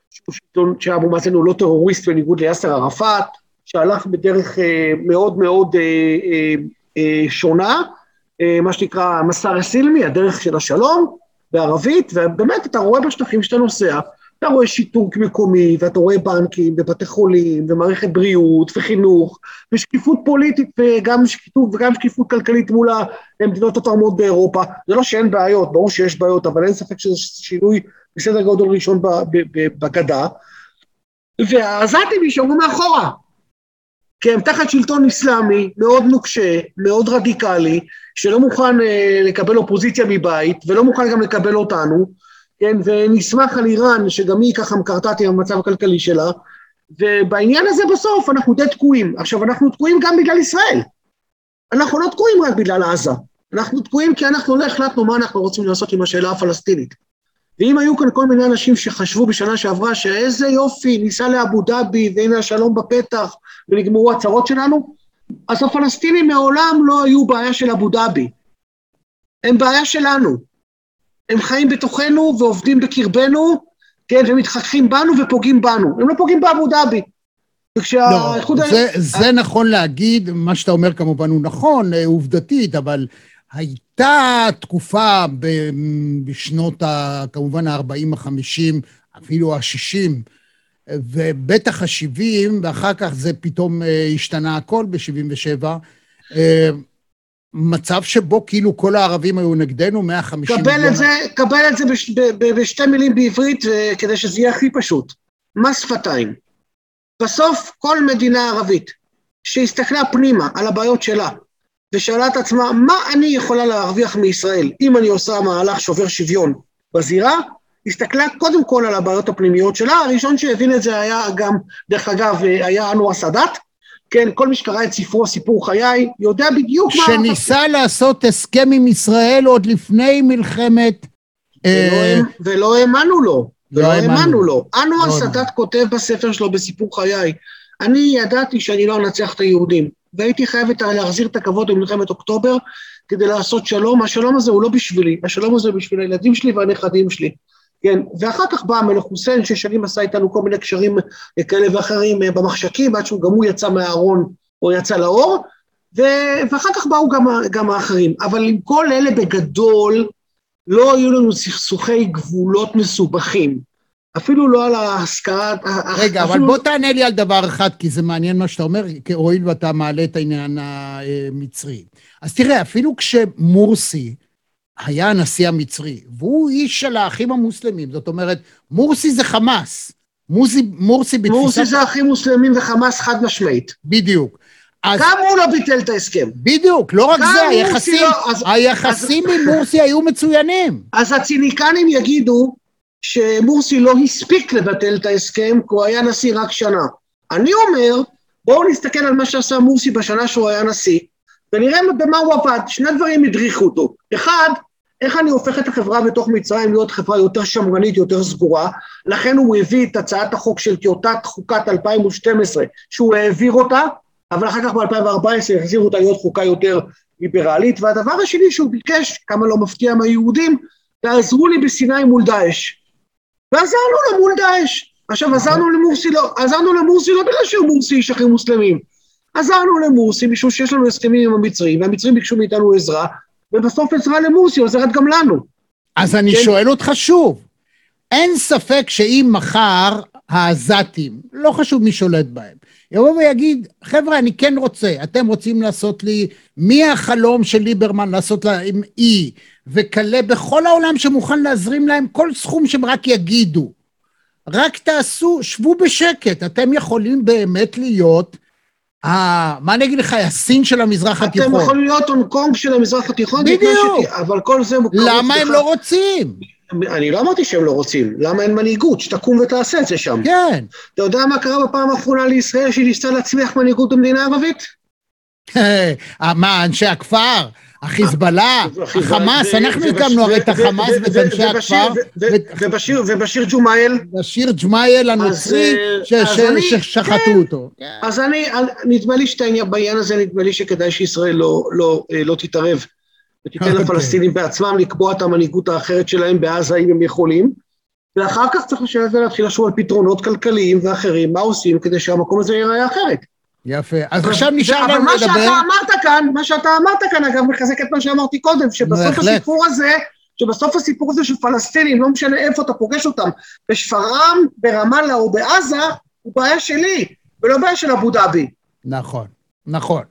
שהוא שלטון שאבו מאזן הוא לא טרוריסט בניגוד ליאסר ערפאת, שהלך בדרך אה, מאוד מאוד אה, אה, שונה, אה, מה שנקרא המסר הסילמי, הדרך של השלום, בערבית, ובאמת אתה רואה בשטחים שאתה נוסע, אתה רואה שיתוק מקומי, ואתה רואה בנקים, ובתי חולים, ומערכת בריאות, וחינוך, ושקיפות פוליטית, וגם שקיפות, וגם שקיפות כלכלית מול המדינות התרמות באירופה. זה לא שאין בעיות, ברור שיש בעיות, אבל אין ספק שזה שינוי בסדר גודל ראשון בגדה. והעזתים יישארו מאחורה. כי הם תחת שלטון אסלאמי מאוד נוקשה, מאוד רדיקלי, שלא מוכן אה, לקבל אופוזיציה מבית, ולא מוכן גם לקבל אותנו, כן, ונסמך על איראן, שגם היא ככה מקרטטת עם המצב הכלכלי שלה, ובעניין הזה בסוף אנחנו די תקועים. עכשיו, אנחנו תקועים גם בגלל ישראל. אנחנו לא תקועים רק בגלל עזה. אנחנו תקועים כי אנחנו לא החלטנו מה אנחנו רוצים לעשות עם השאלה הפלסטינית. ואם היו כאן כל מיני אנשים שחשבו בשנה שעברה שאיזה יופי, ניסע לאבו דאבי והנה השלום בפתח ונגמרו הצרות שלנו, אז הפלסטינים מעולם לא היו בעיה של אבו דאבי. הם בעיה שלנו. הם חיים בתוכנו ועובדים בקרבנו, כן, ומתחככים בנו ופוגעים בנו. הם לא פוגעים באבו דאבי. לא, זה, זה נכון להגיד, מה שאתה אומר כמובן הוא נכון, אה, עובדתית, אבל הייתה תקופה בשנות, ה, כמובן ה-40, ה-50, אפילו ה-60, ובטח ה-70, ואחר כך זה פתאום אה, השתנה הכל ב-77. אה, מצב שבו כאילו כל הערבים היו נגדנו, 150 מיליון... קבל את זה, קבל את זה בש, ב, ב, בשתי מילים בעברית, אה, כדי שזה יהיה הכי פשוט. מס שפתיים. בסוף כל מדינה ערבית שהסתכלה פנימה על הבעיות שלה, ושאלה את עצמה, מה אני יכולה להרוויח מישראל אם אני עושה מהלך שובר שוויון בזירה? הסתכלה קודם כל על הבעיות הפנימיות שלה, הראשון שהבין את זה היה גם, דרך אגב, היה אנואר סאדאת, כן, כל מי שקרא את ספרו סיפור חיי, יודע בדיוק מה... שניסה לעשות הסכם עם ישראל עוד לפני מלחמת... אה, ולא האמנו לו, ולא האמנו לו. אנואר לא סאדאת כותב בספר שלו בסיפור חיי, אני ידעתי שאני לא אנצח את היהודים, והייתי חייבת להחזיר את הכבוד במלחמת אוקטובר כדי לעשות שלום. השלום הזה הוא לא בשבילי, השלום הזה הוא בשביל הילדים שלי והנכדים שלי. כן, ואחר כך בא המלך חוסיין, ששנים עשה איתנו כל מיני קשרים כאלה ואחרים אה, במחשכים, עד שהוא גם הוא יצא מהארון או יצא לאור, ו... ואחר כך באו גם, גם האחרים. אבל עם כל אלה בגדול, לא היו לנו סכסוכי גבולות מסובכים. אפילו לא על ההשכרה... רגע, אפילו... אבל בוא תענה לי על דבר אחד, כי זה מעניין מה שאתה אומר, הואיל ואתה מעלה את העניין המצרי. אז תראה, אפילו כשמורסי היה הנשיא המצרי, והוא איש של האחים המוסלמים, זאת אומרת, מורסי זה חמאס. מורסי, מורסי בתפיסת... מורסי זה אחים מוסלמים וחמאס חד משמעית. בדיוק. אז... גם הוא לא ביטל את ההסכם. בדיוק, לא רק זה, היחסים, לא, אז, היחסים אז, עם מורסי היו מצוינים. אז הציניקנים יגידו שמורסי לא הספיק לבטל את ההסכם, כי הוא היה נשיא רק שנה. אני אומר, בואו נסתכל על מה שעשה מורסי בשנה שהוא היה נשיא, ונראה במה הוא עבד. שני דברים הדריכו אותו. אחד, איך אני הופך את החברה בתוך מצרים להיות חברה יותר שמרנית, יותר סגורה, לכן הוא הביא את הצעת החוק של טיוטת חוקת 2012, שהוא העביר אותה, אבל אחר כך ב-2014 החזירו אותה להיות חוקה יותר ליברלית, והדבר השני שהוא ביקש, כמה לא מפתיע מהיהודים, תעזרו לי בסיני מול דאעש. ועזרנו לו מול דאעש. עכשיו, עזרנו למורסי לא, עזרנו למורסי לא בגלל שהוא מורסי איש אחים מוסלמים. עזרנו למורסי משום שיש לנו הסכמים עם המצרים, והמצרים ביקשו מאיתנו עזרה, ובסוף עזרה למורסי עוזרת גם לנו. אז אני כן? שואל אותך שוב, אין ספק שאם מחר העזתים, לא חשוב מי שולט בהם, יבוא ויגיד, חבר'ה, אני כן רוצה, אתם רוצים לעשות לי, מי החלום של ליברמן לעשות להם אי, וכלה בכל העולם שמוכן להזרים להם כל סכום שהם רק יגידו. רק תעשו, שבו בשקט, אתם יכולים באמת להיות, ה, מה אני אגיד לך, הסין של המזרח אתם התיכון. אתם יכולים להיות הונג קונג של המזרח התיכון. בדיוק. אבל כל זה. למה הם לא רוצים? אני לא אמרתי שהם לא רוצים, למה אין מנהיגות? שתקום ותעשה את זה שם. כן. אתה יודע מה קרה בפעם האחרונה לישראל שהיא ניסתה להצליח מנהיגות במדינה ערבית? מה, אנשי הכפר? החיזבאללה, החמאס, אנחנו הקמנו הרי את החמאס ואת אנשי הכפר. ובשיר ג'ומאייל. בשיר ג'ומאייל הנוצרי ששחטו כן. אותו. אז אני, נדמה לי שבעניין הזה נדמה לי שכדאי שישראל לא, לא, לא תתערב ותיתן אוקיי. לפלסטינים בעצמם לקבוע את המנהיגות האחרת שלהם בעזה אם הם יכולים. ואחר כך צריך לשבת ולהתחיל לחשוב על פתרונות כלכליים ואחרים, מה עושים כדי שהמקום הזה ייראה אחרת. יפה. אז עכשיו נשאר לנו לדבר... אבל מה שאתה אמרת כאן, מה שאתה אמרת כאן, אגב, מחזק את מה שאמרתי קודם, שבסוף הסיפור הזה שבסוף הסיפור הזה של פלסטינים, לא משנה איפה אתה פוגש אותם, בשפרעם, ברמאללה או בעזה, הוא בעיה שלי, ולא בעיה של אבו דאבי. נכון, נכון.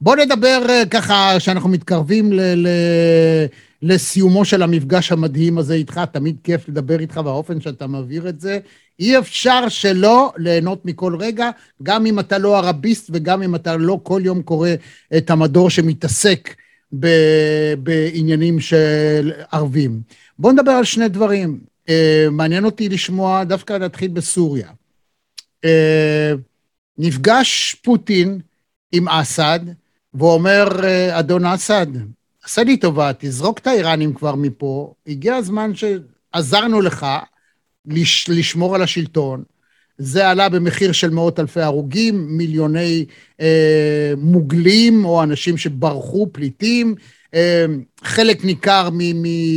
בוא נדבר uh, ככה, שאנחנו מתקרבים ל- ל- לסיומו של המפגש המדהים הזה איתך, תמיד כיף לדבר איתך והאופן שאתה מעביר את זה. אי אפשר שלא ליהנות מכל רגע, גם אם אתה לא ערביסט וגם אם אתה לא כל יום קורא את המדור שמתעסק ב- בעניינים של ערבים. בוא נדבר על שני דברים. Uh, מעניין אותי לשמוע, דווקא להתחיל בסוריה. Uh, נפגש פוטין עם אסד, והוא אומר, אדון אסד, עשה לי טובה, תזרוק את האיראנים כבר מפה, הגיע הזמן שעזרנו לך לש, לשמור על השלטון. זה עלה במחיר של מאות אלפי הרוגים, מיליוני אה, מוגלים או אנשים שברחו, פליטים. אה, חלק ניכר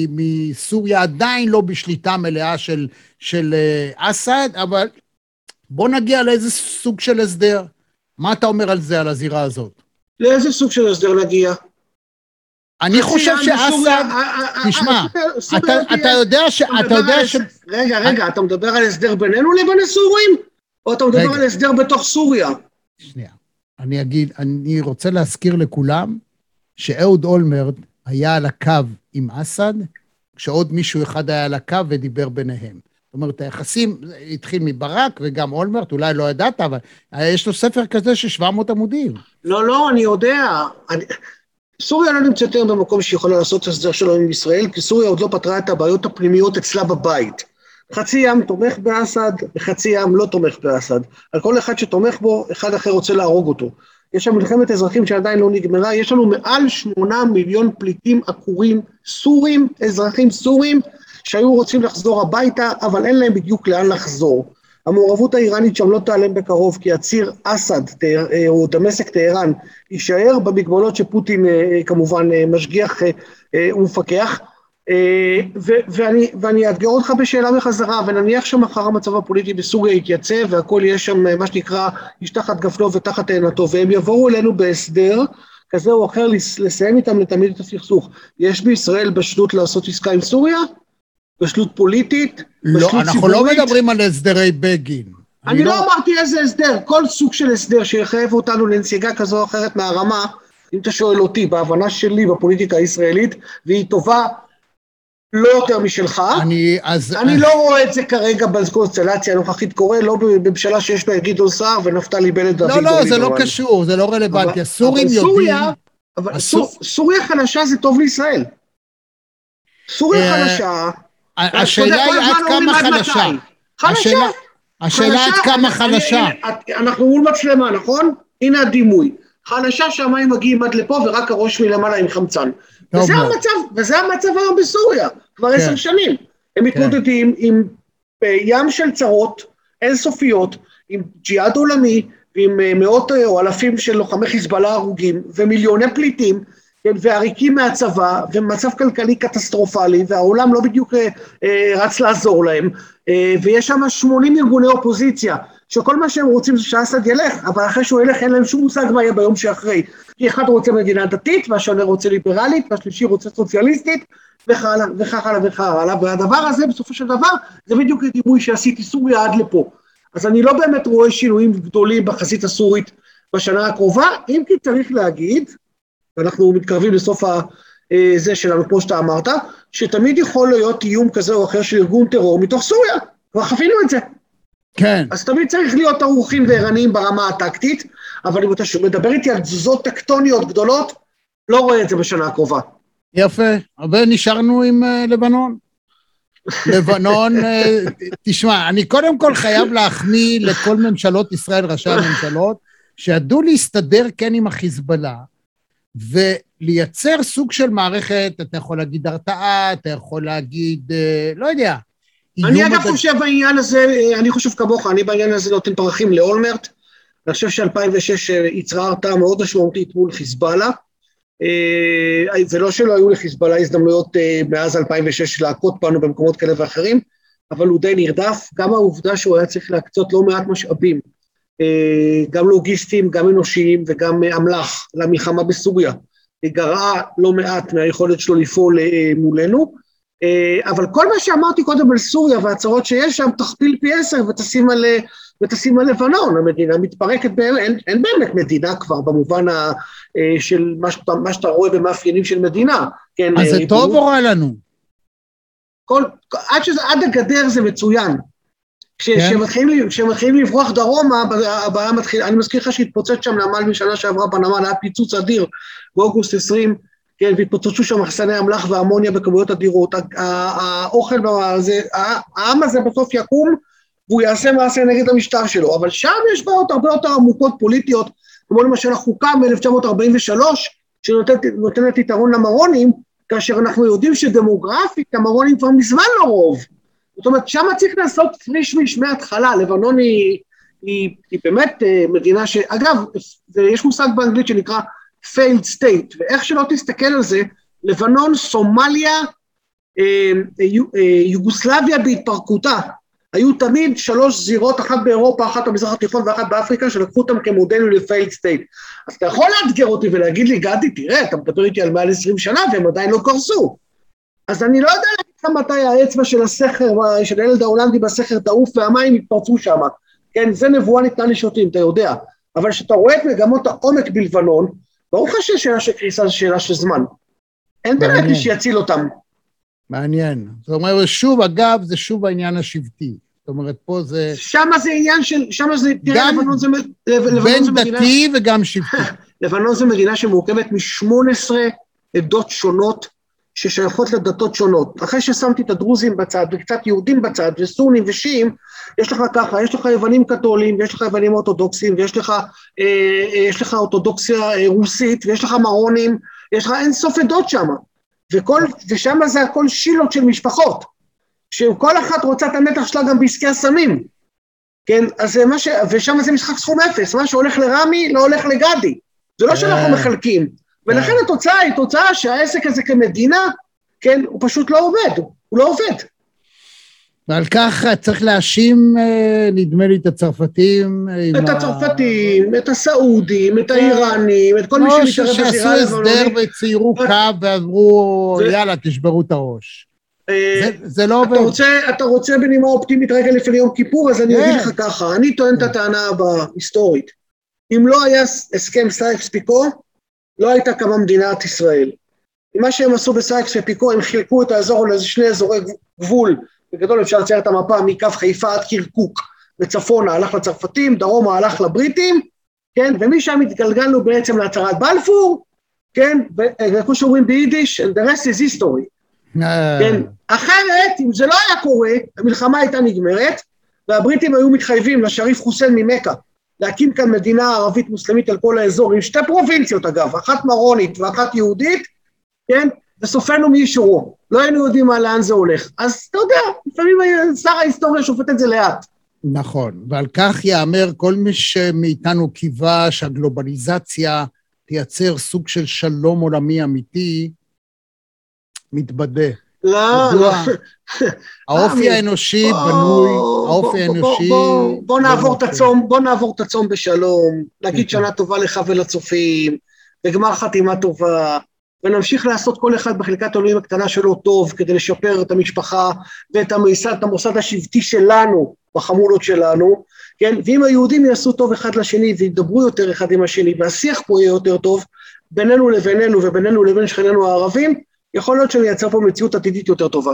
מסוריה עדיין לא בשליטה מלאה של, של אה, אסד, אבל בוא נגיע לאיזה סוג של הסדר. מה אתה אומר על זה, על הזירה הזאת? לאיזה סוג של הסדר נגיע? אני חושב שאסד, תשמע, אתה יודע ש... רגע, רגע, אתה מדבר על הסדר בינינו לבין הסורים? או אתה מדבר על הסדר בתוך סוריה? שנייה. אני אגיד, אני רוצה להזכיר לכולם שאהוד אולמרט היה על הקו עם אסד, כשעוד מישהו אחד היה על הקו ודיבר ביניהם. זאת אומרת, היחסים, התחיל מברק וגם אולמרט, אולי לא ידעת, אבל יש לו ספר כזה של 700 עמודים. לא, לא, אני יודע. אני... סוריה לא נמצאת היום במקום שהיא יכולה לעשות הסדר שלום עם ישראל, כי סוריה עוד לא פתרה את הבעיות הפנימיות אצלה בבית. חצי ים תומך באסד, וחצי ים לא תומך באסד. על כל אחד שתומך בו, אחד אחר רוצה להרוג אותו. יש שם מלחמת אזרחים שעדיין לא נגמרה, יש לנו מעל שמונה מיליון פליטים עקורים סורים, אזרחים סורים, שהיו רוצים לחזור הביתה, אבל אין להם בדיוק לאן לחזור. המעורבות האיראנית שם לא תיעלם בקרוב, כי הציר אסד אה, או דמשק טהרן יישאר במגבלות שפוטין אה, כמובן אה, משגיח ומפקח. ואני, ואני אאתגר אותך בשאלה בחזרה, ונניח שמחר המצב הפוליטי בסוריה יתייצב והכל יהיה שם מה שנקרא איש תחת גפנו ותחת תאנתו, והם יבואו אלינו בהסדר כזה או אחר לסיים איתם לתמיד את הסכסוך. יש בישראל בשלות לעשות עסקה עם סוריה? בשלות פוליטית, לא, בשלות אנחנו ציבורית. אנחנו לא מדברים על הסדרי בגין. אני, אני לא... לא אמרתי איזה הסדר, כל סוג של הסדר שיחייב אותנו לנסיגה כזו או אחרת מהרמה, אם אתה שואל אותי, בהבנה שלי בפוליטיקה הישראלית, והיא טובה לא יותר משלך, אני, אז... אני לא רואה את זה כרגע בקונסטלציה הנוכחית קורה, לא בממשלה שיש לה גדעון סער ונפתלי בנט ואביגדור. לא, לא, זה לא קשור, זה לא רלוונטי. הסורים יודעים... סוריה, אבל הסור... סוריה חלשה זה טוב לישראל. סוריה אה, חלשה, השאלה היא עד כמה חלשה. חלשה. השאלה עד כמה חלשה. אנחנו מול מצלמה, נכון? הנה הדימוי. חלשה שהמים מגיעים עד לפה ורק הראש מלמעלה עם חמצן. וזה המצב, וזה המצב היום בסוריה, כבר עשר כן. שנים. הם מתמודדים כן. עם אה, ים של צרות אינסופיות, עם ג'יהאד עולמי, ועם אה, מאות או אלפים של לוחמי חיזבאללה הרוגים, ומיליוני פליטים, כן, ועריקים מהצבא, ומצב כלכלי קטסטרופלי, והעולם לא בדיוק אה, אה, רץ לעזור להם, אה, ויש שם 80 ארגוני אופוזיציה, שכל מה שהם רוצים זה שאסד ילך, אבל אחרי שהוא ילך אין להם שום מושג מה יהיה ביום שאחרי. כי אחד רוצה מדינה דתית, והשונה רוצה ליברלית, והשלישי רוצה סוציאליסטית, וכך הלאה וכך הלאה, והדבר הזה בסופו של דבר זה בדיוק הדימוי שעשיתי סוריה עד לפה. אז אני לא באמת רואה שינויים גדולים בחזית הסורית בשנה הקרובה, אם כי צריך להגיד, ואנחנו מתקרבים לסוף הזה שלנו, כמו שאתה אמרת, שתמיד יכול להיות איום כזה או אחר של ארגון טרור מתוך סוריה, כבר חווינו את זה. כן. אז תמיד צריך להיות ערוכים וערניים ברמה הטקטית, אבל אם אתה מדבר איתי על תזוזות טקטוניות גדולות, לא רואה את זה בשנה הקרובה. יפה, ונשארנו עם uh, לבנון. (laughs) לבנון, uh, תשמע, אני קודם כל חייב להחמיא לכל ממשלות ישראל, ראשי הממשלות, שידעו להסתדר כן עם החיזבאללה, ולייצר סוג של מערכת, אתה יכול להגיד הרתעה, אתה יכול להגיד, אה, לא יודע. אני אגב בד... חושב בעניין הזה, אה, אני חושב כמוך, אני בעניין הזה נותן פרחים לאולמרט. אני חושב ש-2006 אה, יצרה הרתעה מאוד משמעותית מול חיזבאללה. זה לא שלא היו לחיזבאללה הזדמנויות מאז 2006 להכות בנו במקומות כאלה ואחרים, אבל הוא די נרדף. גם העובדה שהוא היה צריך להקצות לא מעט משאבים גם לוגיסטיים, גם אנושיים וגם אה, אמל"ח למלחמה בסוריה, גרעה לא מעט מהיכולת שלו לפעול אה, מולנו, אה, אבל כל מה שאמרתי קודם על סוריה והצהרות שיש שם, תכפיל פי עשר ותשים על, ותשים על לבנון, המדינה מתפרקת, אין, אין באמת מדינה כבר במובן ה, אה, של מה שאתה, מה שאתה רואה במאפיינים של מדינה. כן, אז זה אה, טוב או רע לנו? כל, עד, שזה, עד הגדר זה מצוין. כשמתחילים כן. לברוח דרומה, הבעיה מתחילה, אני מזכיר לך שהתפוצץ שם נמל משנה שעברה בנמל, היה פיצוץ אדיר באוגוסט 20, כן, והתפוצצו שם מחסני אמל"ח ואמוניה בכמויות אדירות. האוכל, העם הזה בסוף יקום והוא יעשה מעשה נגד המשטר שלו, אבל שם יש בעיות הרבה יותר עמוקות פוליטיות, כמו למשל החוקה מ-1943, שנותנת יתרון למרונים, כאשר אנחנו יודעים שדמוגרפית המרונים כבר מזמן לא רוב. זאת אומרת, שם צריך לעשות פריש-מיש מההתחלה, לבנון היא, היא, היא באמת אה, מדינה ש... אגב, יש מושג באנגלית שנקרא failed state, ואיך שלא תסתכל על זה, לבנון, סומליה, אה, אה, יוגוסלביה בהתפרקותה, היו תמיד שלוש זירות, אחת באירופה, אחת במזרח התיכון ואחת באפריקה, שלקחו אותם כמודל לפיילד סטייט. אז אתה יכול לאתגר אותי ולהגיד לי, גדי, תראה, אתה מדבר איתי על מעל עשרים שנה והם עדיין לא קרסו. אז אני לא יודע לך מתי האצבע של הסכר, של הילד ההולנדי בסכר תעוף והמים יתפרצו שם. כן, זה נבואה ניתנה לשוטים, אתה יודע. אבל כשאתה רואה את מגמות העומק בלבנון, ברור לך ששאלה של קריסה זו שאלה של זמן. אין באמת מי שיציל אותם. מעניין. זאת אומרת, שוב, אגב, זה שוב העניין השבטי. זאת אומרת, פה זה... שם זה עניין של... שם זה... תראה, לבנון זה... בין זה דתי מדינה, וגם שבטי. (laughs) לבנון זו מדינה שמורכבת מ-18 עדות שונות ששייכות לדתות שונות. אחרי ששמתי את הדרוזים בצד וקצת יהודים בצד וסונים ושיעים, יש לך ככה, יש לך יוונים קתולים ויש לך יוונים אורתודוקסים ויש לך, אה, אה, יש לך אורתודוקסיה אה, רוסית ויש לך מרונים, יש לך אין סוף עדות שם. ושם זה הכל שילות של משפחות, שכל אחת רוצה את הנתח שלה גם בעסקי הסמים, כן? אז זה מה ש... ושם זה משחק סכום אפס, מה שהולך לרמי לא הולך לגדי, זה לא שאנחנו אה. מחלקים, ולכן אה. התוצאה היא תוצאה שהעסק הזה כמדינה, כן, הוא פשוט לא עובד, הוא לא עובד. ועל כך צריך להאשים, אה, נדמה לי, את הצרפתים. את הצרפתים, את הסעודים, את האיראנים, את כל מי לא, שמתערב בזירה הלבנונית. שעשו הסדר וציירו קו ואמרו, יאללה, תשברו את הראש. אה, זה לא עובד. אתה רוצה בנימה אופטימית רגע לפני יום כיפור, אז אני אגיד לך ככה, אני טוען את הטענה הבאה, היסטורית. אם לא היה הסכם סייקס פיקו, לא הייתה קמה מדינת ישראל. מה שהם עשו בסייקס ופיקו, הם חילקו את האזור לאיזה שני אזורי גבול בגדול אפשר לצייר את המפה מקו חיפה עד קרקוק, וצפונה הלך לצרפתים, דרומה הלך לבריטים, כן, ומשם התגלגלנו בעצם להצהרת בלפור, כן, וכמו שאומרים ביידיש, the rest is history. אה. כן, אחרת, אם זה לא היה קורה, המלחמה הייתה נגמרת, והבריטים היו מתחייבים לשריף חוסיין ממכה, להקים כאן מדינה ערבית מוסלמית על כל האזור, עם שתי פרובינציות אגב, אחת מרונית ואחת יהודית, כן, וסופנו מי ישורו. לא היינו יודעים מה, לאן זה הולך. אז אתה יודע, לפעמים שר ההיסטוריה שופט את זה לאט. נכון, ועל כך יאמר כל מי שמאיתנו קיווה שהגלובליזציה תייצר סוג של שלום עולמי אמיתי, מתבדה. לא, לא. (laughs) האופי האנושי בנוי, האופי האנושי... בוא נעבור את הצום, בוא נעבור את הצום בשלום, נגיד שנה טובה לך ולצופים, וגמר חתימה טובה, ונמשיך לעשות כל אחד בחלקת אלוהים הקטנה שלו טוב כדי לשפר את המשפחה ואת המסד, את המוסד השבטי שלנו, בחמולות שלנו, כן? ואם היהודים יעשו טוב אחד לשני וידברו יותר אחד עם השני והשיח פה יהיה יותר טוב בינינו לבינינו ובינינו לבין שכנינו הערבים, יכול להיות שנייצר פה מציאות עתידית יותר טובה.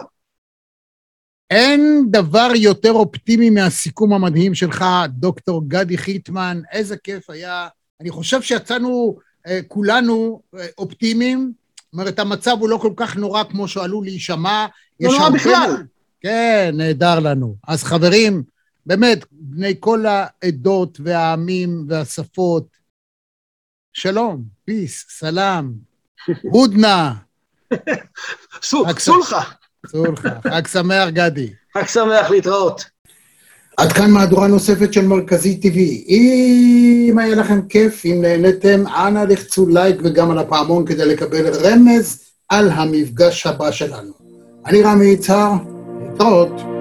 אין דבר יותר אופטימי מהסיכום המדהים שלך, דוקטור גדי חיטמן, איזה כיף היה. אני חושב שיצאנו אה, כולנו אה, אופטימיים, זאת אומרת, המצב הוא לא כל כך נורא כמו שהוא עלול להישמע. לא נורא בכלל. כן, נהדר לנו. אז חברים, באמת, בני כל העדות והעמים והשפות, שלום, פיס, סלאם, הודנה. (laughs) סולחה. סולחה. חג שמח, גדי. חג שמח, להתראות. עד כאן מהדורה נוספת של מרכזי TV. אם היה לכם כיף, אם נהניתם, אנא לחצו לייק וגם על הפעמון כדי לקבל רמז על המפגש הבא שלנו. אני רמי יצהר, להתראות.